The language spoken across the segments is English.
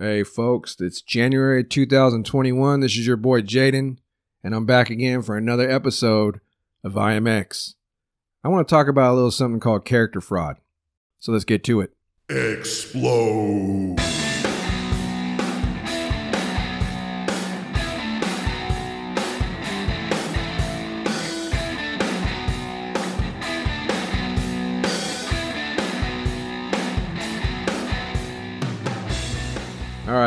Hey, folks, it's January 2021. This is your boy Jaden, and I'm back again for another episode of IMX. I want to talk about a little something called character fraud. So let's get to it. Explode.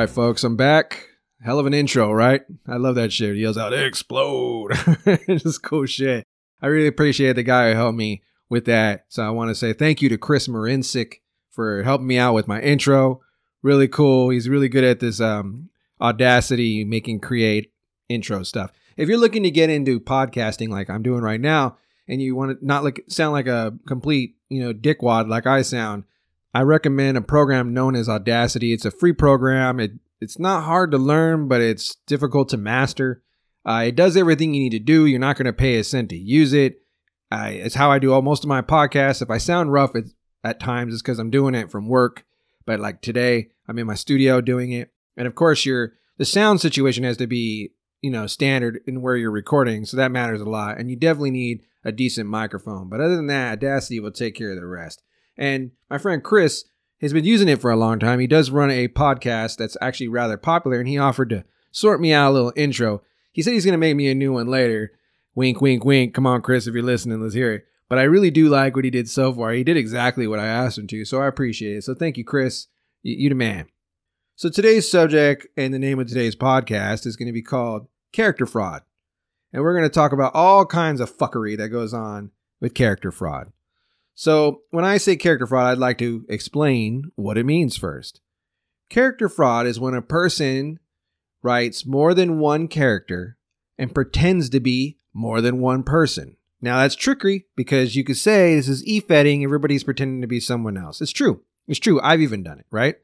Right, folks, I'm back. Hell of an intro, right? I love that shit. He yells out, explode. just cool shit. I really appreciate the guy who helped me with that. So I want to say thank you to Chris Marincic for helping me out with my intro. Really cool. He's really good at this um, Audacity making create intro stuff. If you're looking to get into podcasting like I'm doing right now, and you want to not like sound like a complete, you know, dickwad like I sound, I recommend a program known as Audacity. It's a free program. It it's not hard to learn, but it's difficult to master. Uh, it does everything you need to do. You're not going to pay a cent to use it. Uh, it's how I do all most of my podcasts. If I sound rough at times, it's because I'm doing it from work. But like today, I'm in my studio doing it, and of course, your the sound situation has to be you know standard in where you're recording, so that matters a lot. And you definitely need a decent microphone. But other than that, Audacity will take care of the rest. And my friend Chris has been using it for a long time. He does run a podcast that's actually rather popular, and he offered to sort me out a little intro. He said he's going to make me a new one later. Wink, wink, wink. Come on, Chris, if you're listening, let's hear it. But I really do like what he did so far. He did exactly what I asked him to, so I appreciate it. So thank you, Chris. You, you the man. So today's subject and the name of today's podcast is going to be called Character Fraud. And we're going to talk about all kinds of fuckery that goes on with character fraud. So, when I say character fraud, I'd like to explain what it means first. Character fraud is when a person writes more than one character and pretends to be more than one person. Now, that's trickery because you could say this is e-fedding, everybody's pretending to be someone else. It's true. It's true. I've even done it, right?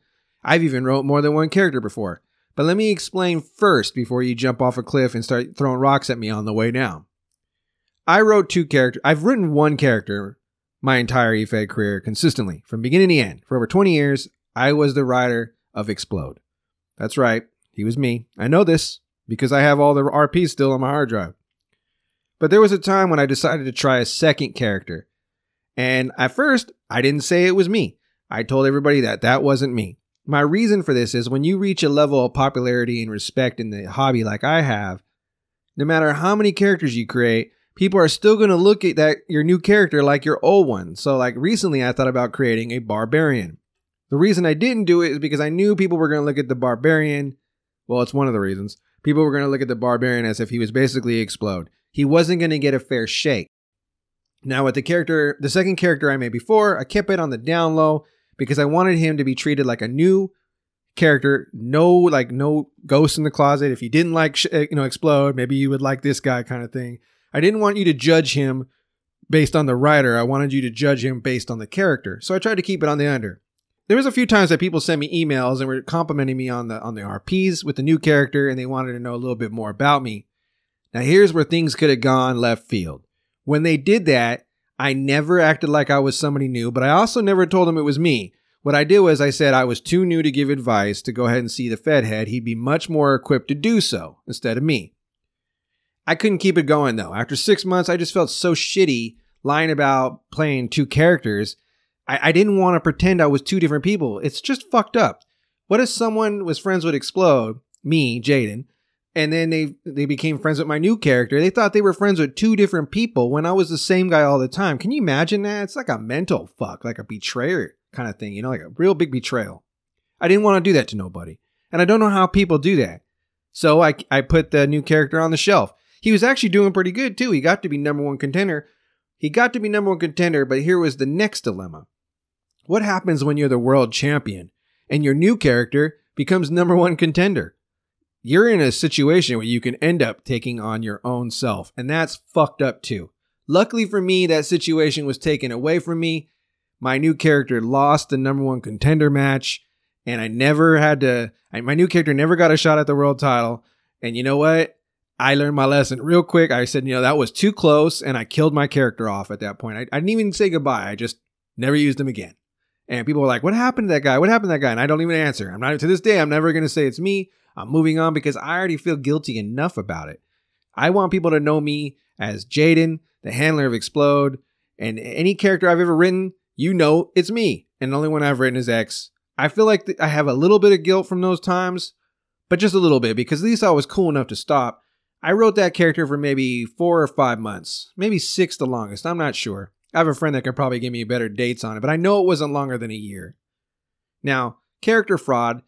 I've even wrote more than one character before. But let me explain first before you jump off a cliff and start throwing rocks at me on the way down. I wrote two characters. I've written one character my entire eFed career consistently from beginning to end. For over 20 years, I was the writer of Explode. That's right, he was me. I know this because I have all the RPs still on my hard drive. But there was a time when I decided to try a second character. And at first, I didn't say it was me. I told everybody that that wasn't me. My reason for this is when you reach a level of popularity and respect in the hobby like I have, no matter how many characters you create, people are still going to look at that your new character like your old one. So like recently I thought about creating a barbarian. The reason I didn't do it is because I knew people were going to look at the barbarian. Well, it's one of the reasons. People were going to look at the barbarian as if he was basically explode. He wasn't going to get a fair shake. Now with the character, the second character I made before, I kept it on the down low because I wanted him to be treated like a new character. No, like no ghost in the closet. If you didn't like, sh- eh, you know, explode, maybe you would like this guy kind of thing. I didn't want you to judge him based on the writer. I wanted you to judge him based on the character. So I tried to keep it on the under. There was a few times that people sent me emails and were complimenting me on the on the RPs with the new character and they wanted to know a little bit more about me. Now here's where things could have gone left field. When they did that, I never acted like I was somebody new, but I also never told them it was me. What I did was I said I was too new to give advice to go ahead and see the Fed head. He'd be much more equipped to do so instead of me. I couldn't keep it going though. After six months, I just felt so shitty lying about playing two characters. I, I didn't want to pretend I was two different people. It's just fucked up. What if someone was friends with Explode, me, Jaden, and then they they became friends with my new character? They thought they were friends with two different people when I was the same guy all the time. Can you imagine that? It's like a mental fuck, like a betrayer kind of thing, you know, like a real big betrayal. I didn't want to do that to nobody. And I don't know how people do that. So I, I put the new character on the shelf. He was actually doing pretty good too. He got to be number one contender. He got to be number one contender, but here was the next dilemma. What happens when you're the world champion and your new character becomes number one contender? You're in a situation where you can end up taking on your own self, and that's fucked up too. Luckily for me, that situation was taken away from me. My new character lost the number one contender match, and I never had to. I, my new character never got a shot at the world title. And you know what? I learned my lesson real quick. I said, you know, that was too close, and I killed my character off at that point. I, I didn't even say goodbye. I just never used him again. And people were like, what happened to that guy? What happened to that guy? And I don't even answer. I'm not, to this day, I'm never going to say it's me. I'm moving on because I already feel guilty enough about it. I want people to know me as Jaden, the handler of Explode, and any character I've ever written, you know it's me. And the only one I've written is X. I feel like th- I have a little bit of guilt from those times, but just a little bit because at least I was cool enough to stop. I wrote that character for maybe four or five months, maybe six the longest. I'm not sure. I have a friend that could probably give me better dates on it, but I know it wasn't longer than a year. Now, character fraud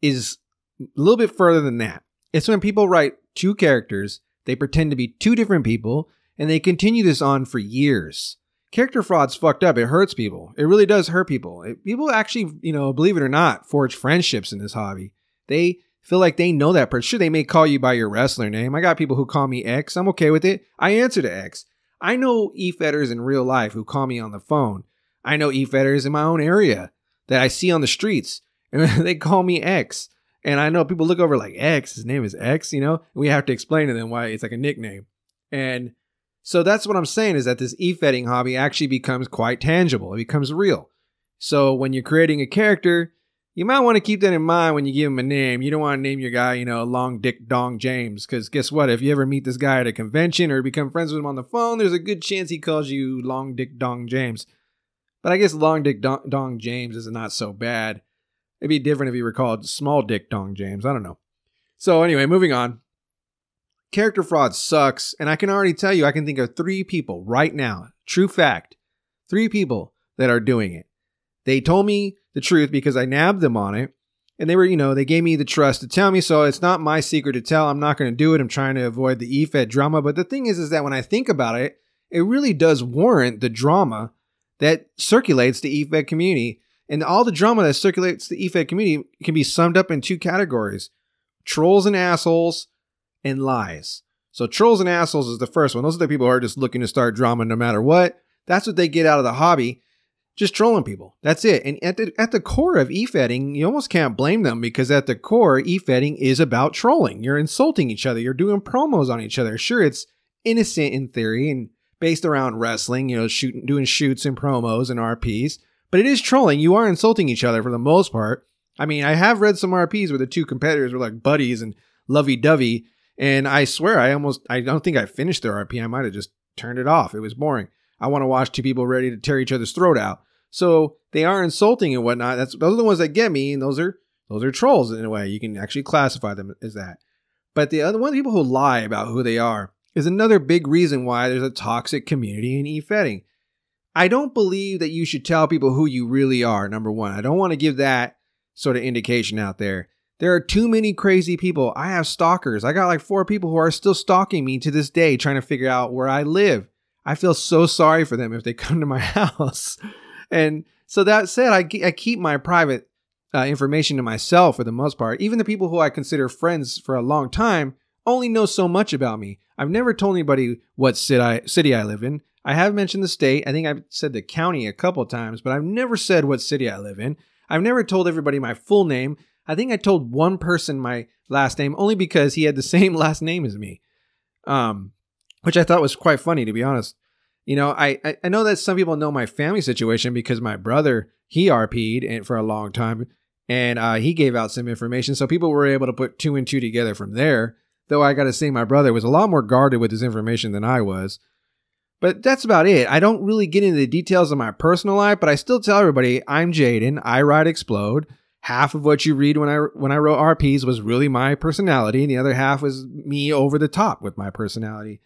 is a little bit further than that. It's when people write two characters, they pretend to be two different people, and they continue this on for years. Character fraud's fucked up. It hurts people. It really does hurt people. It, people actually, you know, believe it or not, forge friendships in this hobby. They feel like they know that person. Sure, they may call you by your wrestler name. I got people who call me X. I'm okay with it. I answer to X. I know e-fedders in real life who call me on the phone. I know e-fedders in my own area that I see on the streets, and they call me X. And I know people look over like X, his name is X, you know? We have to explain to them why it's like a nickname. And so that's what I'm saying is that this e-fedding hobby actually becomes quite tangible. It becomes real. So when you're creating a character, you might want to keep that in mind when you give him a name. You don't want to name your guy, you know, Long Dick Dong James, because guess what? If you ever meet this guy at a convention or become friends with him on the phone, there's a good chance he calls you Long Dick Dong James. But I guess Long Dick Dong, James is not so bad. It'd be different if he were called Small Dick Dong James. I don't know. So anyway, moving on. Character fraud sucks, and I can already tell you I can think of three people right now, true fact, three people that are doing it. They told me the truth because I nabbed them on it, and they were, you know, they gave me the trust to tell me. So it's not my secret to tell. I'm not going to do it. I'm trying to avoid the EFED drama. But the thing is, is that when I think about it, it really does warrant the drama that circulates the EFED community. And all the drama that circulates the EFED community can be summed up in two categories trolls and assholes and lies. So trolls and assholes is the first one. Those are the people who are just looking to start drama no matter what. That's what they get out of the hobby. Just trolling people. That's it. And at the at the core of e-fedding, you almost can't blame them because at the core, e-fedding is about trolling. You're insulting each other. You're doing promos on each other. Sure, it's innocent in theory and based around wrestling, you know, shooting doing shoots and promos and RPs, but it is trolling. You are insulting each other for the most part. I mean, I have read some RPs where the two competitors were like buddies and lovey-dovey and I swear, I almost, I don't think I finished their RP. I might have just turned it off. It was boring. I want to watch two people ready to tear each other's throat out. So they are insulting and whatnot. That's those are the ones that get me, and those are those are trolls in a way. You can actually classify them as that. But the other one, the people who lie about who they are, is another big reason why there's a toxic community in e-fedding. I don't believe that you should tell people who you really are. Number one, I don't want to give that sort of indication out there. There are too many crazy people. I have stalkers. I got like four people who are still stalking me to this day, trying to figure out where I live. I feel so sorry for them if they come to my house. And so that said, I, I keep my private uh, information to myself for the most part. Even the people who I consider friends for a long time only know so much about me. I've never told anybody what city I, city I live in. I have mentioned the state. I think I've said the county a couple times, but I've never said what city I live in. I've never told everybody my full name. I think I told one person my last name only because he had the same last name as me, um, which I thought was quite funny to be honest. You know, I, I know that some people know my family situation because my brother he RP'd and for a long time, and uh, he gave out some information, so people were able to put two and two together from there. Though I got to say, my brother was a lot more guarded with his information than I was. But that's about it. I don't really get into the details of my personal life, but I still tell everybody I'm Jaden. I ride Explode half of what you read when I when I wrote RPs was really my personality, and the other half was me over the top with my personality.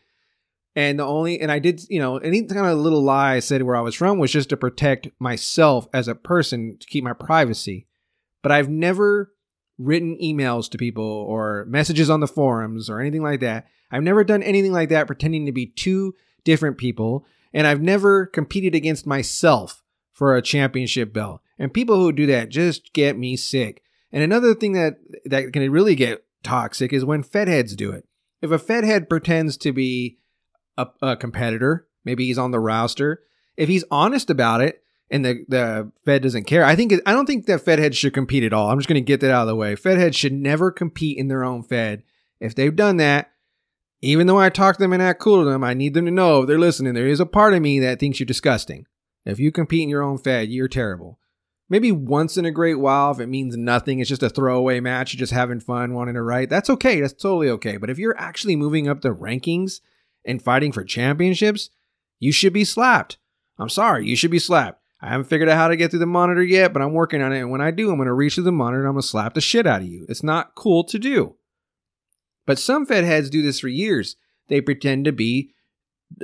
And the only and I did, you know, any kind of little lie I said where I was from was just to protect myself as a person to keep my privacy. But I've never written emails to people or messages on the forums or anything like that. I've never done anything like that pretending to be two different people. And I've never competed against myself for a championship belt. And people who do that just get me sick. And another thing that that can really get toxic is when Fed heads do it. If a Fed head pretends to be a, a competitor, maybe he's on the roster, if he's honest about it and the, the Fed doesn't care, I think I don't think that Fedheads should compete at all. I'm just going to get that out of the way. Fedheads should never compete in their own Fed. If they've done that, even though I talk to them and act cool to them, I need them to know they're listening. There is a part of me that thinks you're disgusting. If you compete in your own Fed, you're terrible. Maybe once in a great while, if it means nothing, it's just a throwaway match, you're just having fun, wanting to write, that's okay. That's totally okay. But if you're actually moving up the rankings and fighting for championships, you should be slapped. I'm sorry, you should be slapped. I haven't figured out how to get through the monitor yet, but I'm working on it. And when I do, I'm going to reach through the monitor and I'm going to slap the shit out of you. It's not cool to do. But some Fed heads do this for years. They pretend to be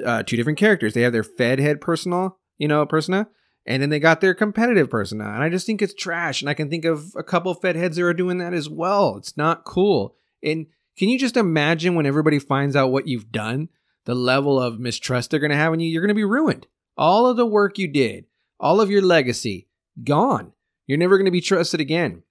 uh, two different characters. They have their Fed head persona, you know, persona, and then they got their competitive persona. And I just think it's trash. And I can think of a couple Fed heads that are doing that as well. It's not cool. And can you just imagine when everybody finds out what you've done, the level of mistrust they're going to have in you? You're going to be ruined. All of the work you did, all of your legacy, gone. You're never going to be trusted again.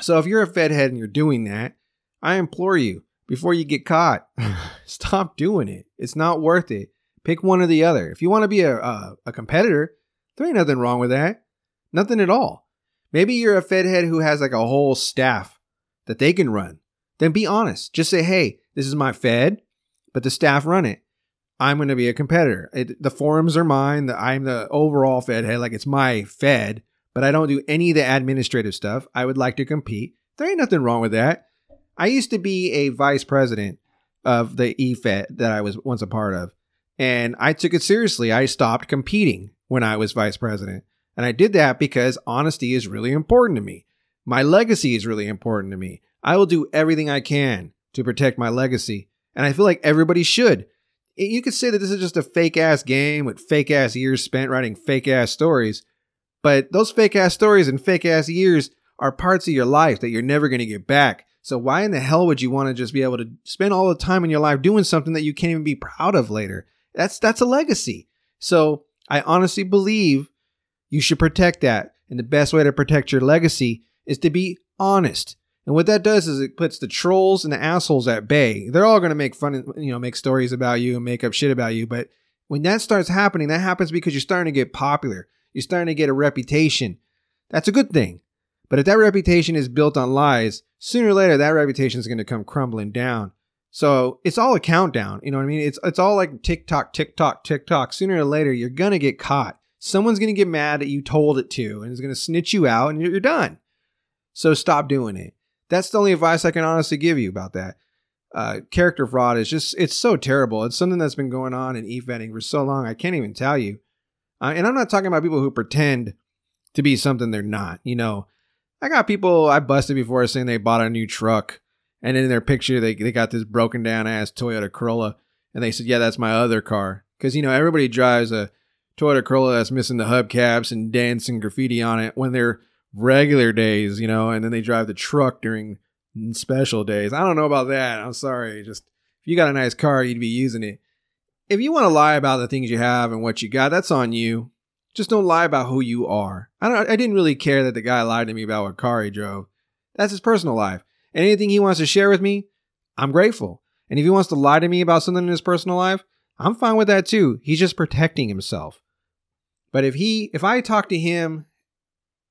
So if you're a Fed head and you're doing that, I implore you, before you get caught, stop doing it. It's not worth it. Pick one or the other. If you want to be a, a, a competitor, there ain't nothing wrong with that. Nothing at all. Maybe you're a Fed head who has like a whole staff that they can run. Then be honest. Just say, hey, this is my Fed, but the staff run it. I'm going to be a competitor. It, the forums are mine. The, I'm the overall Fed head. Like it's my Fed, but I don't do any of the administrative stuff. I would like to compete. There ain't nothing wrong with that. I used to be a vice president of the EFED that I was once a part of, and I took it seriously. I stopped competing when I was vice president. And I did that because honesty is really important to me. My legacy is really important to me. I will do everything I can to protect my legacy. And I feel like everybody should you could say that this is just a fake ass game with fake ass years spent writing fake ass stories, but those fake ass stories and fake ass years are parts of your life that you're never going to get back. So why in the hell would you want to just be able to spend all the time in your life doing something that you can't even be proud of later? That's that's a legacy. So I honestly believe you should protect that. And the best way to protect your legacy is to be honest. And what that does is it puts the trolls and the assholes at bay. They're all going to make fun, you know, make stories about you and make up shit about you. But when that starts happening, that happens because you're starting to get popular. You're starting to get a reputation. That's a good thing. But if that reputation is built on lies, sooner or later that reputation is going to come crumbling down. So it's all a countdown. You know what I mean? It's it's all like TikTok, TikTok, TikTok. Sooner or later, you're gonna get caught. Someone's gonna get mad that you told it to, and is gonna snitch you out, and you're done. So stop doing it. That's the only advice I can honestly give you about that. Uh, character fraud is just, it's so terrible. It's something that's been going on in e-fedding for so long. I can't even tell you. Uh, and I'm not talking about people who pretend to be something they're not. You know, I got people I busted before saying they bought a new truck. And in their picture, they, they got this broken down ass Toyota Corolla. And they said, yeah, that's my other car. Because, you know, everybody drives a Toyota Corolla that's missing the hubcaps and dents and graffiti on it when they're regular days, you know, and then they drive the truck during special days. I don't know about that. I'm sorry. Just if you got a nice car, you'd be using it. If you want to lie about the things you have and what you got, that's on you. Just don't lie about who you are. I don't I didn't really care that the guy lied to me about what car he drove. That's his personal life. And anything he wants to share with me, I'm grateful. And if he wants to lie to me about something in his personal life, I'm fine with that too. He's just protecting himself. But if he if I talk to him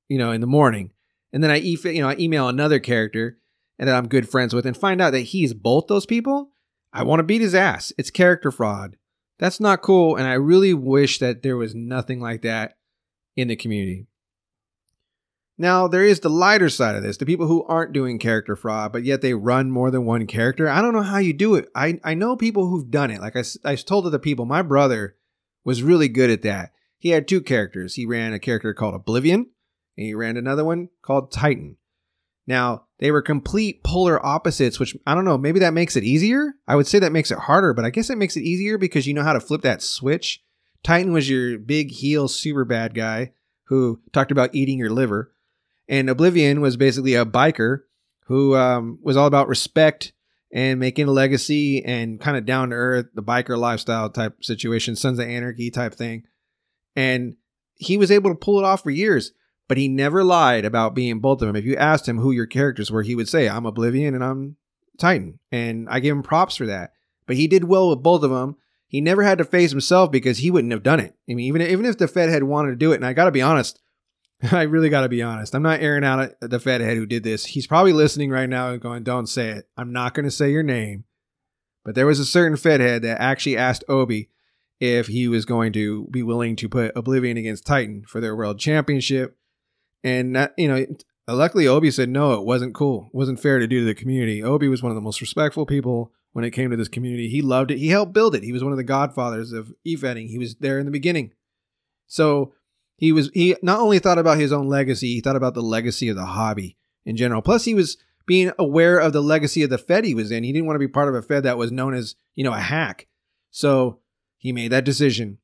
you know, in the morning. And then I, e- you know, I email another character and that I'm good friends with and find out that he's both those people. I want to beat his ass. It's character fraud. That's not cool. And I really wish that there was nothing like that in the community. Now, there is the lighter side of this the people who aren't doing character fraud, but yet they run more than one character. I don't know how you do it. I, I know people who've done it. Like I, I told other people, my brother was really good at that. He had two characters. He ran a character called Oblivion, and he ran another one called Titan. Now, they were complete polar opposites, which I don't know, maybe that makes it easier. I would say that makes it harder, but I guess it makes it easier because you know how to flip that switch. Titan was your big heel super bad guy who talked about eating your liver. And Oblivion was basically a biker who um, was all about respect and making a legacy and kind of down to earth, the biker lifestyle type situation, Sons of Anarchy type thing. And he was able to pull it off for years but he never lied about being both of them. If you asked him who your characters were, he would say, I'm Oblivion and I'm Titan. And I give him props for that. But he did well with both of them. He never had to face himself because he wouldn't have done it. I mean, even, even if the Fed had wanted to do it, and I got to be honest, I really got to be honest. I'm not airing out the Fed head who did this. He's probably listening right now and going, don't say it. I'm not going to say your name. But there was a certain Fed head that actually asked Obi if he was going to be willing to put Oblivion against Titan for their world championship And that, you know, luckily Obi said no, it wasn't cool. It wasn't fair to do to the community. Obi was one of the most respectful people when it came to this community. He loved it. He helped build it. He was one of the godfathers of e-fedding. He was there in the beginning. So he was he not only thought about his own legacy, he thought about the legacy of the hobby in general. Plus he was being aware of the legacy of the Fed he was in. He didn't want to be part of a Fed that was known as, you know, a hack. So he made that decision.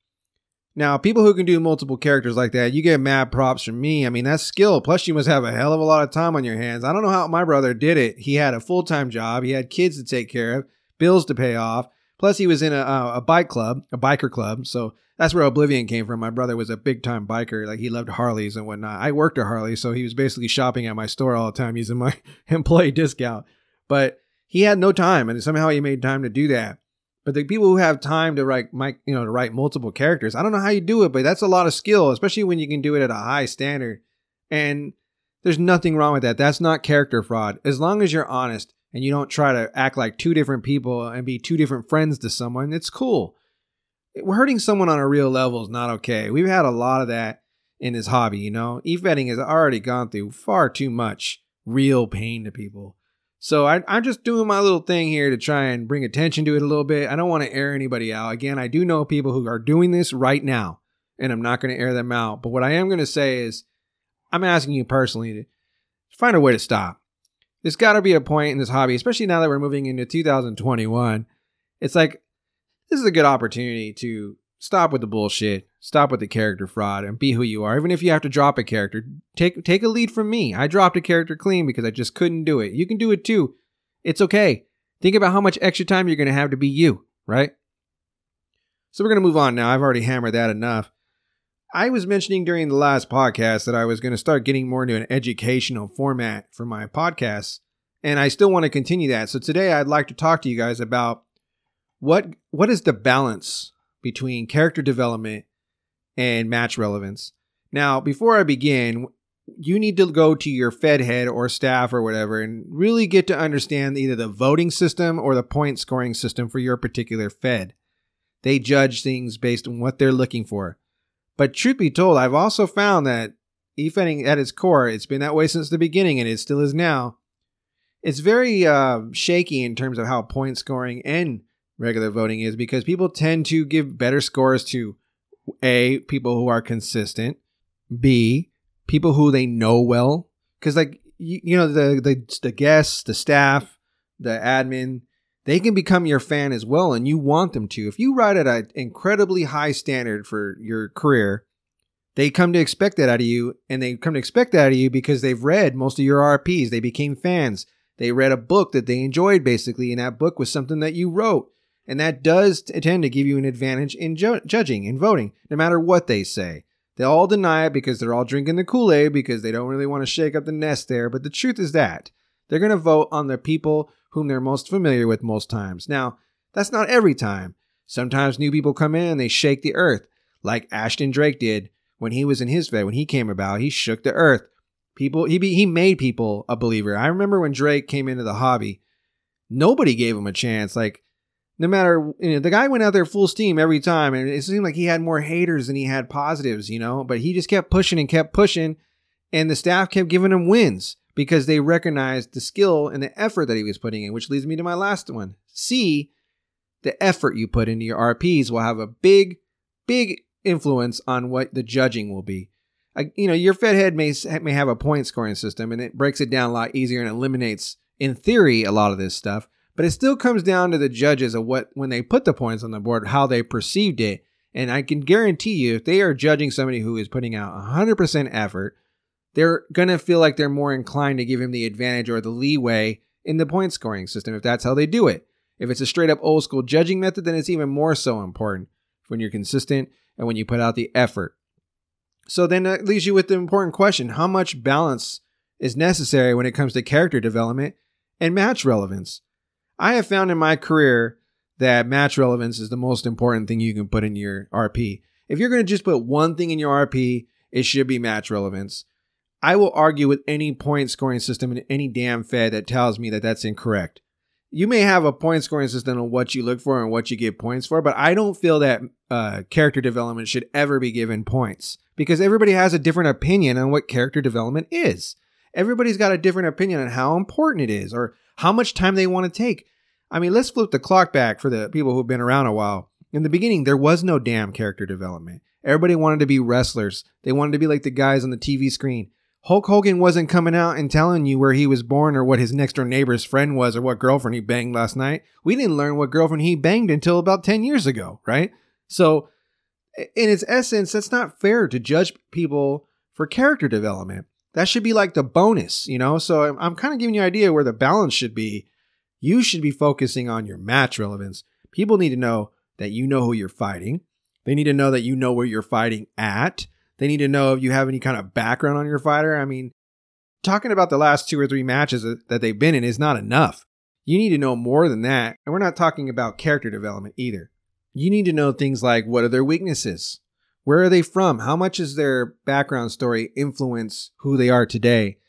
Now, people who can do multiple characters like that, you get mad props from me. I mean, that's skill. Plus, you must have a hell of a lot of time on your hands. I don't know how my brother did it. He had a full time job, he had kids to take care of, bills to pay off. Plus, he was in a, a bike club, a biker club. So that's where Oblivion came from. My brother was a big time biker. Like, he loved Harleys and whatnot. I worked at Harley, so he was basically shopping at my store all the time using my employee discount. But he had no time, and somehow he made time to do that. But the people who have time to write, you know, to write multiple characters, I don't know how you do it, but that's a lot of skill, especially when you can do it at a high standard. And there's nothing wrong with that. That's not character fraud. As long as you're honest and you don't try to act like two different people and be two different friends to someone, it's cool. Hurting someone on a real level is not okay. We've had a lot of that in this hobby, you know. E-fedding has already gone through far too much real pain to people. So I, am just doing my little thing here to try and bring attention to it a little bit. I don't want to air anybody out. Again, I do know people who are doing this right now, and I'm not going to air them out. But what I am going to say is, I'm asking you personally to find a way to stop. There's got to be a point in this hobby, especially now that we're moving into 2021. It's like this is a good opportunity to stop with the bullshit, stop with the character fraud, and be who you are. Even if you have to drop a character, take take a lead from me. I dropped a character clean because I just couldn't do it. You can do it too. It's okay. Think about how much extra time you're going to have to be you, right? So we're going to move on now. I've already hammered that enough. I was mentioning during the last podcast that I was going to start getting more into an educational format for my podcasts, and I still want to continue that. So today I'd like to talk to you guys about what what is the balance between character development and match relevance. Now, before I begin, you need to go to your Fed head or staff or whatever and really get to understand either the voting system or the point scoring system for your particular Fed. They judge things based on what they're looking for. But truth be told, I've also found that e-fedding at its core, it's been that way since the beginning and it still is now. It's very uh, shaky in terms of how point scoring and regular voting is because people tend to give better scores to A, people who are consistent, B, people who they know well. Because, like, you, you know, the, the, the guests, the staff, the admin, they can become your fan as well, and you want them to. If you write at an incredibly high standard for your career, they come to expect that out of you, and they come to expect that out of you because they've read most of your RPs. They became fans. They read a book that they enjoyed, basically, and that book was something that you wrote. And that does tend to give you an advantage in ju- judging and voting, no matter what they say. They all deny it because they're all drinking the Kool Aid because they don't really want to shake up the nest there. But the truth is that they're going to vote on the people whom they're most familiar with most times. Now, that's not every time. Sometimes new people come in and they shake the earth, like Ashton Drake did when he was in his Fed. When he came about, he shook the earth. People, he, be, he made people a believer. I remember when Drake came into the hobby, nobody gave him a chance. Like, no matter you know, the guy went out there full steam every time and it seemed like he had more haters than he had positives you know? But he just kept pushing and kept pushing and the staff kept giving him wins because they recognized the skill and the effort that he was putting in which leads me to my last one. C the effort you put into your rps will have a big big influence on what the judging will be. You know your fed head may, may have a point scoring system and it breaks it down a lot easier and eliminates in theory a lot of this stuff but it still comes down to the judges of what, when they put the points on the board, how they perceived it. And I can guarantee you, if they are judging somebody who is putting out 100% effort, they're going to feel like they're more inclined to give him the advantage or the leeway in the point scoring system if that's how they do it. If it's a straight up old school judging method, then it's even more so important when you're consistent and when you put out the effort. So then that leaves you with the important question how much balance is necessary when it comes to character development and match relevance? I have found in my career that match relevance is the most important thing you can put in your RP. If you're going to just put one thing in your RP, it should be match relevance. I will argue with any point scoring system in any damn Fed that tells me that that's incorrect. you may have a point scoring system on what you look for and what you get points for, but I don't feel that uh, character development should ever be given points because everybody has a different opinion on what character development is. Everybody's got a different opinion on how important it is or how much time they want to take. I mean, let's flip the clock back for the people who've been around a while. In the beginning, there was no damn character development. Everybody wanted to be wrestlers. They wanted to be like the guys on the TV screen. Hulk Hogan wasn't coming out and telling you where he was born or what his next door neighbor's friend was or what girlfriend he banged last night. We didn't learn what girlfriend he banged until about 10 years ago, right? So, in its essence, that's not fair to judge people for character development. That should be like the bonus, you know? So, I'm, I'm kind of giving you an idea where the balance should be. You should be focusing on your match relevance. People need to know that you know who you're fighting. They need to know that you know where you're fighting at. They need to know if you have any kind of background on your fighter. I mean, talking about the last two or three matches that they've been in is not enough. You need to know more than that. And we're not talking about character development either. You need to know things like what are their weaknesses? Where are they from? How much does their background story influence who they are today?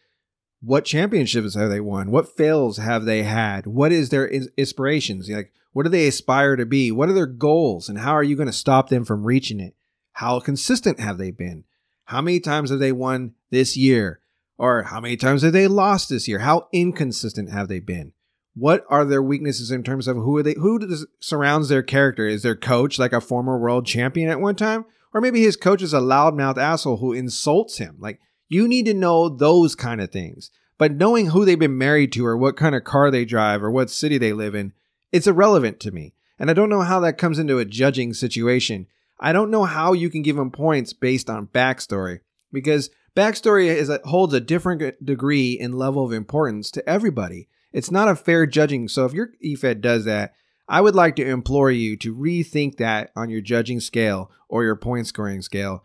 What championships have they won? What fails have they had? What is their inspirations? Like, what do they aspire to be? What are their goals? And how are you going to stop them from reaching it? How consistent have they been? How many times have they won this year? Or how many times have they lost this year? How inconsistent have they been? What are their weaknesses in terms of who are they who does, surrounds their character? Is their coach like a former world champion at one time? Or maybe his coach is a loudmouth asshole who insults him. Like you need to know those kind of things. But knowing who they've been married to or what kind of car they drive or what city they live in, it's irrelevant to me. And I don't know how that comes into a judging situation. I don't know how you can give them points based on backstory because backstory is a, holds a different degree and level of importance to everybody. It's not a fair judging. So if your EFED does that, I would like to implore you to rethink that on your judging scale or your point scoring scale.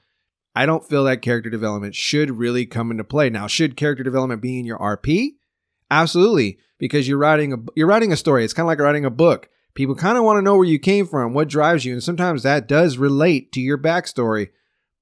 I don't feel that character development should really come into play. Now, should character development be in your RP? Absolutely, because you're writing a you're writing a story. It's kind of like writing a book. People kind of want to know where you came from, what drives you, and sometimes that does relate to your backstory.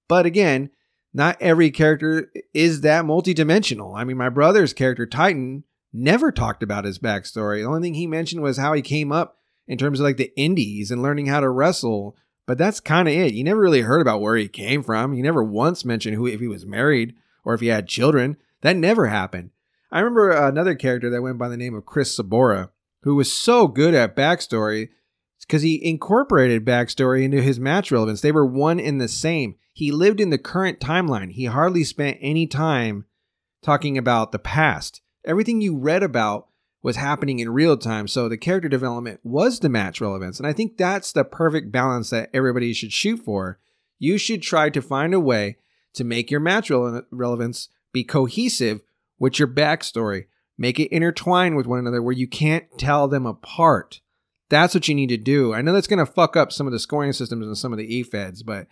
But again, not every character is that multidimensional. I mean, my brother's character, Titan, never talked about his backstory. The only thing he mentioned was how he came up in terms of like the indies and learning how to wrestle. But that's kind of it. You never really heard about where he came from. He never once mentioned who if he was married or if he had children. That never happened. I remember uh, another character that went by the name of Chris Sabora who was so good at backstory because he incorporated backstory into his match relevance. They were one in the same. He lived in the current timeline. He hardly spent any time talking about the past. Everything you read about was happening in real time. So the character development was the match relevance. And I think that's the perfect balance that everybody should shoot for. You should try to find a way to make your match relevance be cohesive with your backstory. Make it intertwine with one another where you can't tell them apart. That's what you need to do. I know that's going to fuck up some of the scoring systems and some of the EFEDs, but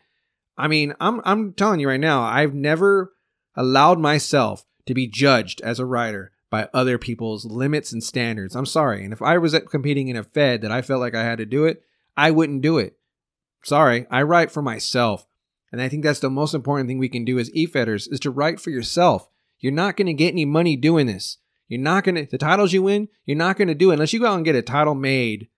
I mean, I'm I'm telling you right now, I've never allowed myself to be judged as a writer by other people's limits and standards. I'm sorry. And if I was competing in a Fed that I felt like I had to do it, I wouldn't do it. Sorry, I write for myself. And I think that's the most important thing we can do as e-fedders is to write for yourself. You're not going to get any money doing this. You're not going to, the titles you win, you're not going to do it unless you go out and get a title made.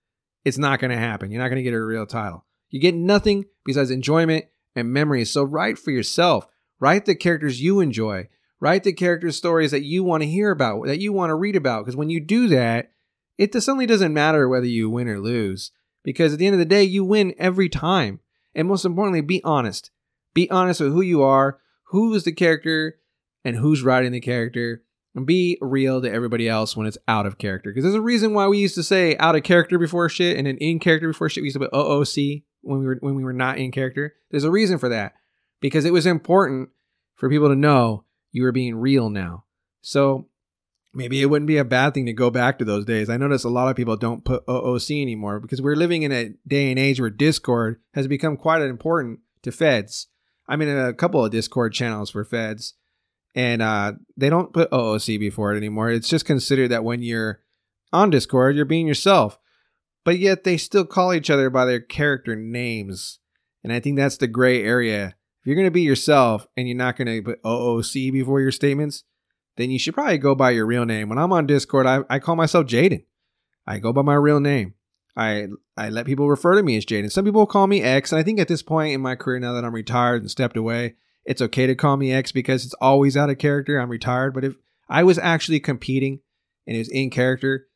It's not going to happen. You're not going to get a real title. You get nothing besides enjoyment and memories. So write for yourself. Write the characters you enjoy. Write the character stories that you want to hear about, that you want to read about. Because when you do that, it suddenly doesn't matter whether you win or lose. Because at the end of the day, you win every time. And most importantly, be honest. Be honest with who you are, who is the character, and who's writing the character and be real to everybody else when it's out of character. Because there's a reason why we used to say out of character before shit and then in character before shit. We used to put OOC when we were when we were not in character. There's a reason for that. Because it was important for people to know you were being real now. So maybe it wouldn't be a bad thing to go back to those days. I notice a lot of people don't put OOC anymore because we're living in a day and age where Discord has become quite important to feds. I'm in a couple of Discord channels for feds and uh, they don't put OOC before it anymore. It's just considered that when you're on Discord, you're being yourself, but yet they still call each other by their character names, and I think that's the gray area. If you're gonna be yourself and you're not gonna put OOC before your statements, then you should probably go by your real name. When I'm on Discord, I, I call myself Jaden. I go by my real name. I I let people refer to me as Jaden. Some people call me X, and I think at this point in my career, now that I'm retired and stepped away, it's okay to call me X because it's always out of character. I'm retired, but if I was actually competing and it was in character,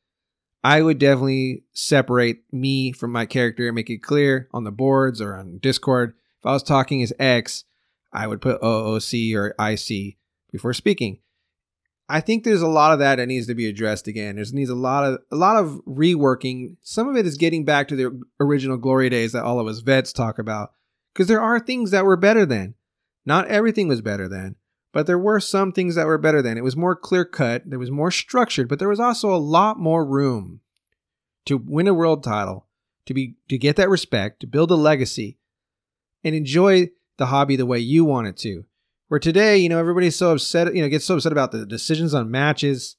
I would definitely separate me from my character and make it clear on the boards or on Discord. If I was talking as X, I would put OOC or IC before speaking. I think there's a lot of that that needs to be addressed again. There's needs a lot of a lot of reworking. Some of it is getting back to the original glory days that all of us vets talk about. Because there are things that were better then. Not everything was better then, but there were some things that were better then. It was more clear cut, there was more structured, but there was also a lot more room to win a world title, to be to get that respect, to build a legacy, and enjoy the hobby the way you want it to. Where today, you know, everybody's so upset, you know, gets so upset about the decisions on matches.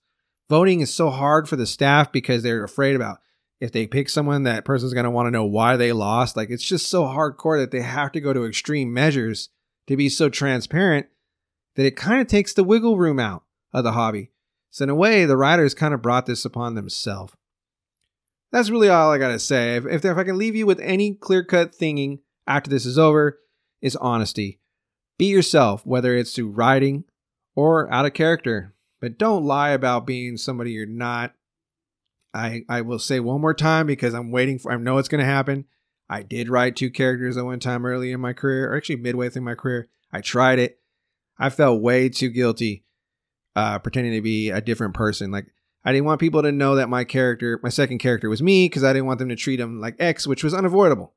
Voting is so hard for the staff because they're afraid about if they pick someone, that person's going to want to know why they lost. Like, it's just so hardcore that they have to go to extreme measures to be so transparent that it kind of takes the wiggle room out of the hobby. So, in a way, the writers kind of brought this upon themselves. That's really all I got to say. If, if, if I can leave you with any clear cut thinking after this is over, is honesty. Be yourself, whether it's through writing or out of character, but don't lie about being somebody you're not. I, I will say one more time because I'm waiting for, I know it's going to happen. I did write two characters at one time early in my career, or actually midway through my career. I tried it. I felt way too guilty uh, pretending to be a different person. Like, I didn't want people to know that my character, my second character, was me because I didn't want them to treat him like X, which was unavoidable.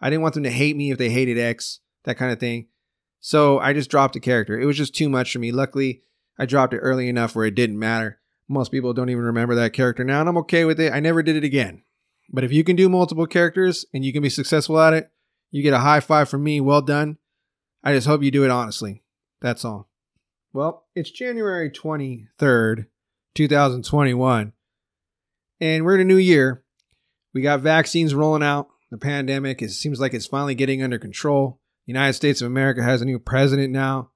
I didn't want them to hate me if they hated X, that kind of thing. So I just dropped a character. It was just too much for me. Luckily, I dropped it early enough where it didn't matter. Most people don't even remember that character now, and I'm okay with it. I never did it again. But if you can do multiple characters and you can be successful at it, you get a high five from me. Well done. I just hope you do it honestly. That's all. Well, it's January 23rd, 2021, and we're in a new year. We got vaccines rolling out. The pandemic, it seems like it's finally getting under control. The United States of America has a new president now.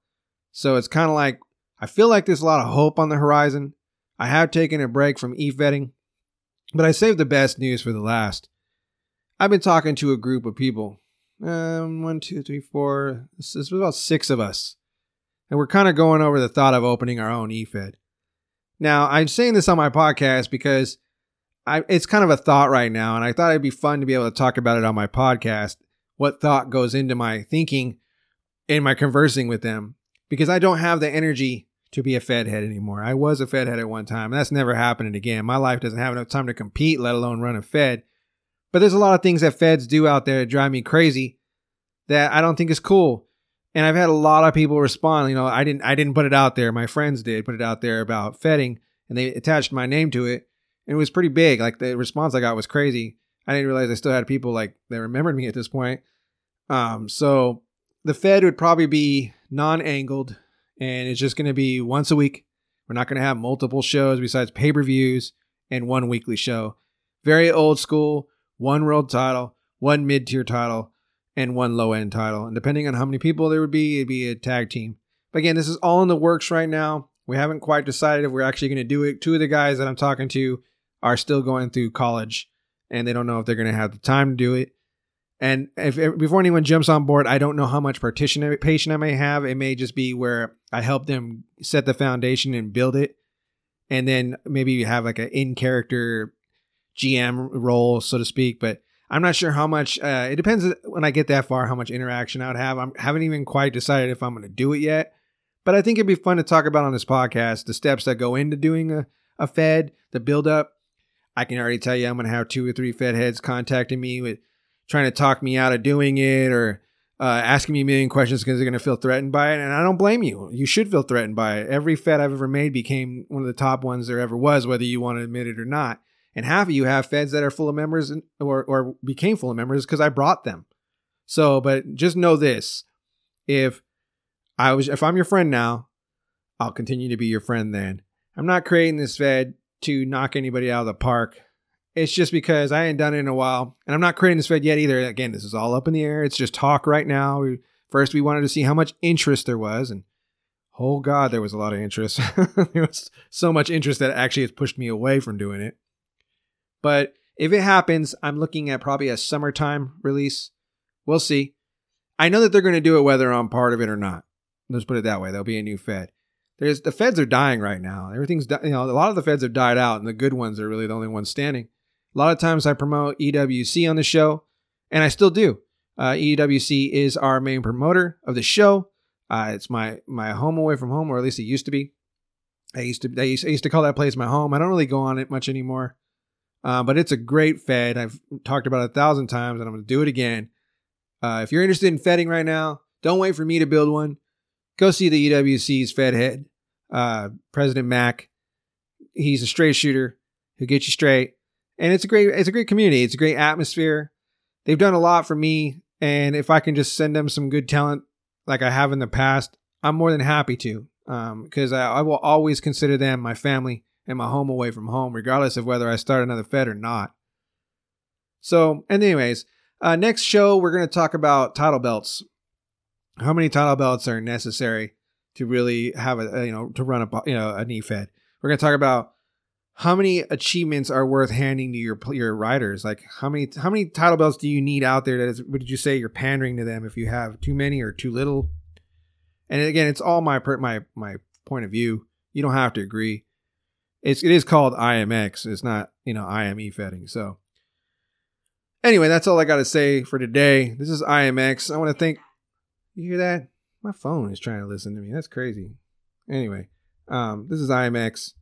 So it's kind of like I feel like there's a lot of hope on the horizon. I have taken a break from e-fedding, but I saved the best news for the last. I've been talking to a group of people. Um, one, two, three, four. This is about six of us. And we're kind of going over the thought of opening our own e-fed. Now, I'm saying this on my podcast because I, it's kind of a thought right now, and I thought it'd be fun to be able to talk about it on my podcast what thought goes into my thinking in my conversing with them because I don't have the energy to be a Fed head anymore. I was a Fed head at one time, and that's never happening again. My life doesn't have enough time to compete, let alone run a Fed. But there's a lot of things that Feds do out there that drive me crazy that I don't think is cool. And I've had a lot of people respond. You know, I didn't I didn't put it out there. My friends did put it out there about Fedding, and they attached my name to it. And it was pretty big. Like the response I got was crazy. I didn't realize I still had people like that remembered me at this point. Um, so the Fed would probably be non-angled, and it's just going to be once a week. We're not going to have multiple shows besides pay-per-views and one weekly show. Very old school. One world title, one mid-tier title, and one low-end title. And depending on how many people there would be, it'd be a tag team. But again, this is all in the works right now. We haven't quite decided if we're actually going to do it. Two of the guys that I'm talking to are still going through college, and they don't know if they're going to have the time to do it. And if before anyone jumps on board, I don't know how much participation I may have. It may just be where I help them set the foundation and build it, and then maybe you have like an in character GM role, so to speak. But I'm not sure how much. Uh, it depends when I get that far how much interaction I would have. I haven't even quite decided if I'm going to do it yet. But I think it'd be fun to talk about on this podcast the steps that go into doing a, a Fed, the build up. I can already tell you I'm going to have two or three Fed heads contacting me with trying to talk me out of doing it or uh, asking me a million questions because they're going to feel threatened by it. And I don't blame you. You should feel threatened by it. Every Fed I've ever made became one of the top ones there ever was, whether you want to admit it or not. And half of you have Feds that are full of members and, or, or became full of members because I brought them. So, but just know this: if I was, if I'm your friend now, I'll continue to be your friend. Then I'm not creating this Fed to knock anybody out of the park. It's just because I ain't done it in a while, and I'm not creating this Fed yet either. Again, this is all up in the air. It's just talk right now. We, first, we wanted to see how much interest there was, and oh god, there was a lot of interest. there was so much interest that actually has pushed me away from doing it. But if it happens, I'm looking at probably a summertime release. We'll see. I know that they're going to do it whether I'm part of it or not. Let's put it that way. There'll be a new Fed. There's the Feds are dying right now. Everything's you know a lot of the Feds have died out, and the good ones are really the only ones standing. A lot of times I promote EWC on the show, and I still do. Uh, EWC is our main promoter of the show. Uh, it's my my home away from home, or at least it used to be. I used to I used, I used to call that place my home. I don't really go on it much anymore, uh, but it's a great Fed. I've talked about it a thousand times, and I'm going to do it again. Uh, if you're interested in Fedding right now, don't wait for me to build one. Go see the EWC's Fed head, uh, President Mac. He's a straight shooter who gets you straight and it's a great it's a great community. It's a great atmosphere. They've done a lot for me, and if I can just send them some good talent like I have in the past, I'm more than happy to. Because um, I, I will always consider them my family and my home away from home, regardless of whether I start another Fed or not. So, and anyways, uh, next show we're going to talk about title belts. How many title belts are necessary to really have a you know to run a you know an e-fed? We're going to talk about how many achievements are worth handing to your your riders? Like how many how many title belts do you need out there? That is, would you say you're pandering to them if you have too many or too little? And again, it's all my my my point of view. You don't have to agree. It's it is called IMX. It's not you know IME Fedding. So anyway, that's all I got to say for today. This is IMX. I want to thank. You hear that? My phone is trying to listen to me. That's crazy. Anyway, um, this is IMX.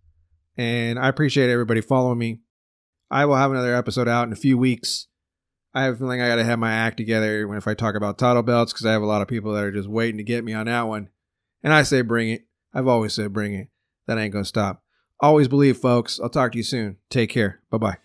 And I appreciate everybody following me. I will have another episode out in a few weeks. I have a feeling I got to have my act together when if I talk about title belts because I have a lot of people that are just waiting to get me on that one. And I say bring it. I've always said bring it. That ain't going to stop. Always believe, folks. I'll talk to you soon. Take care. Bye bye.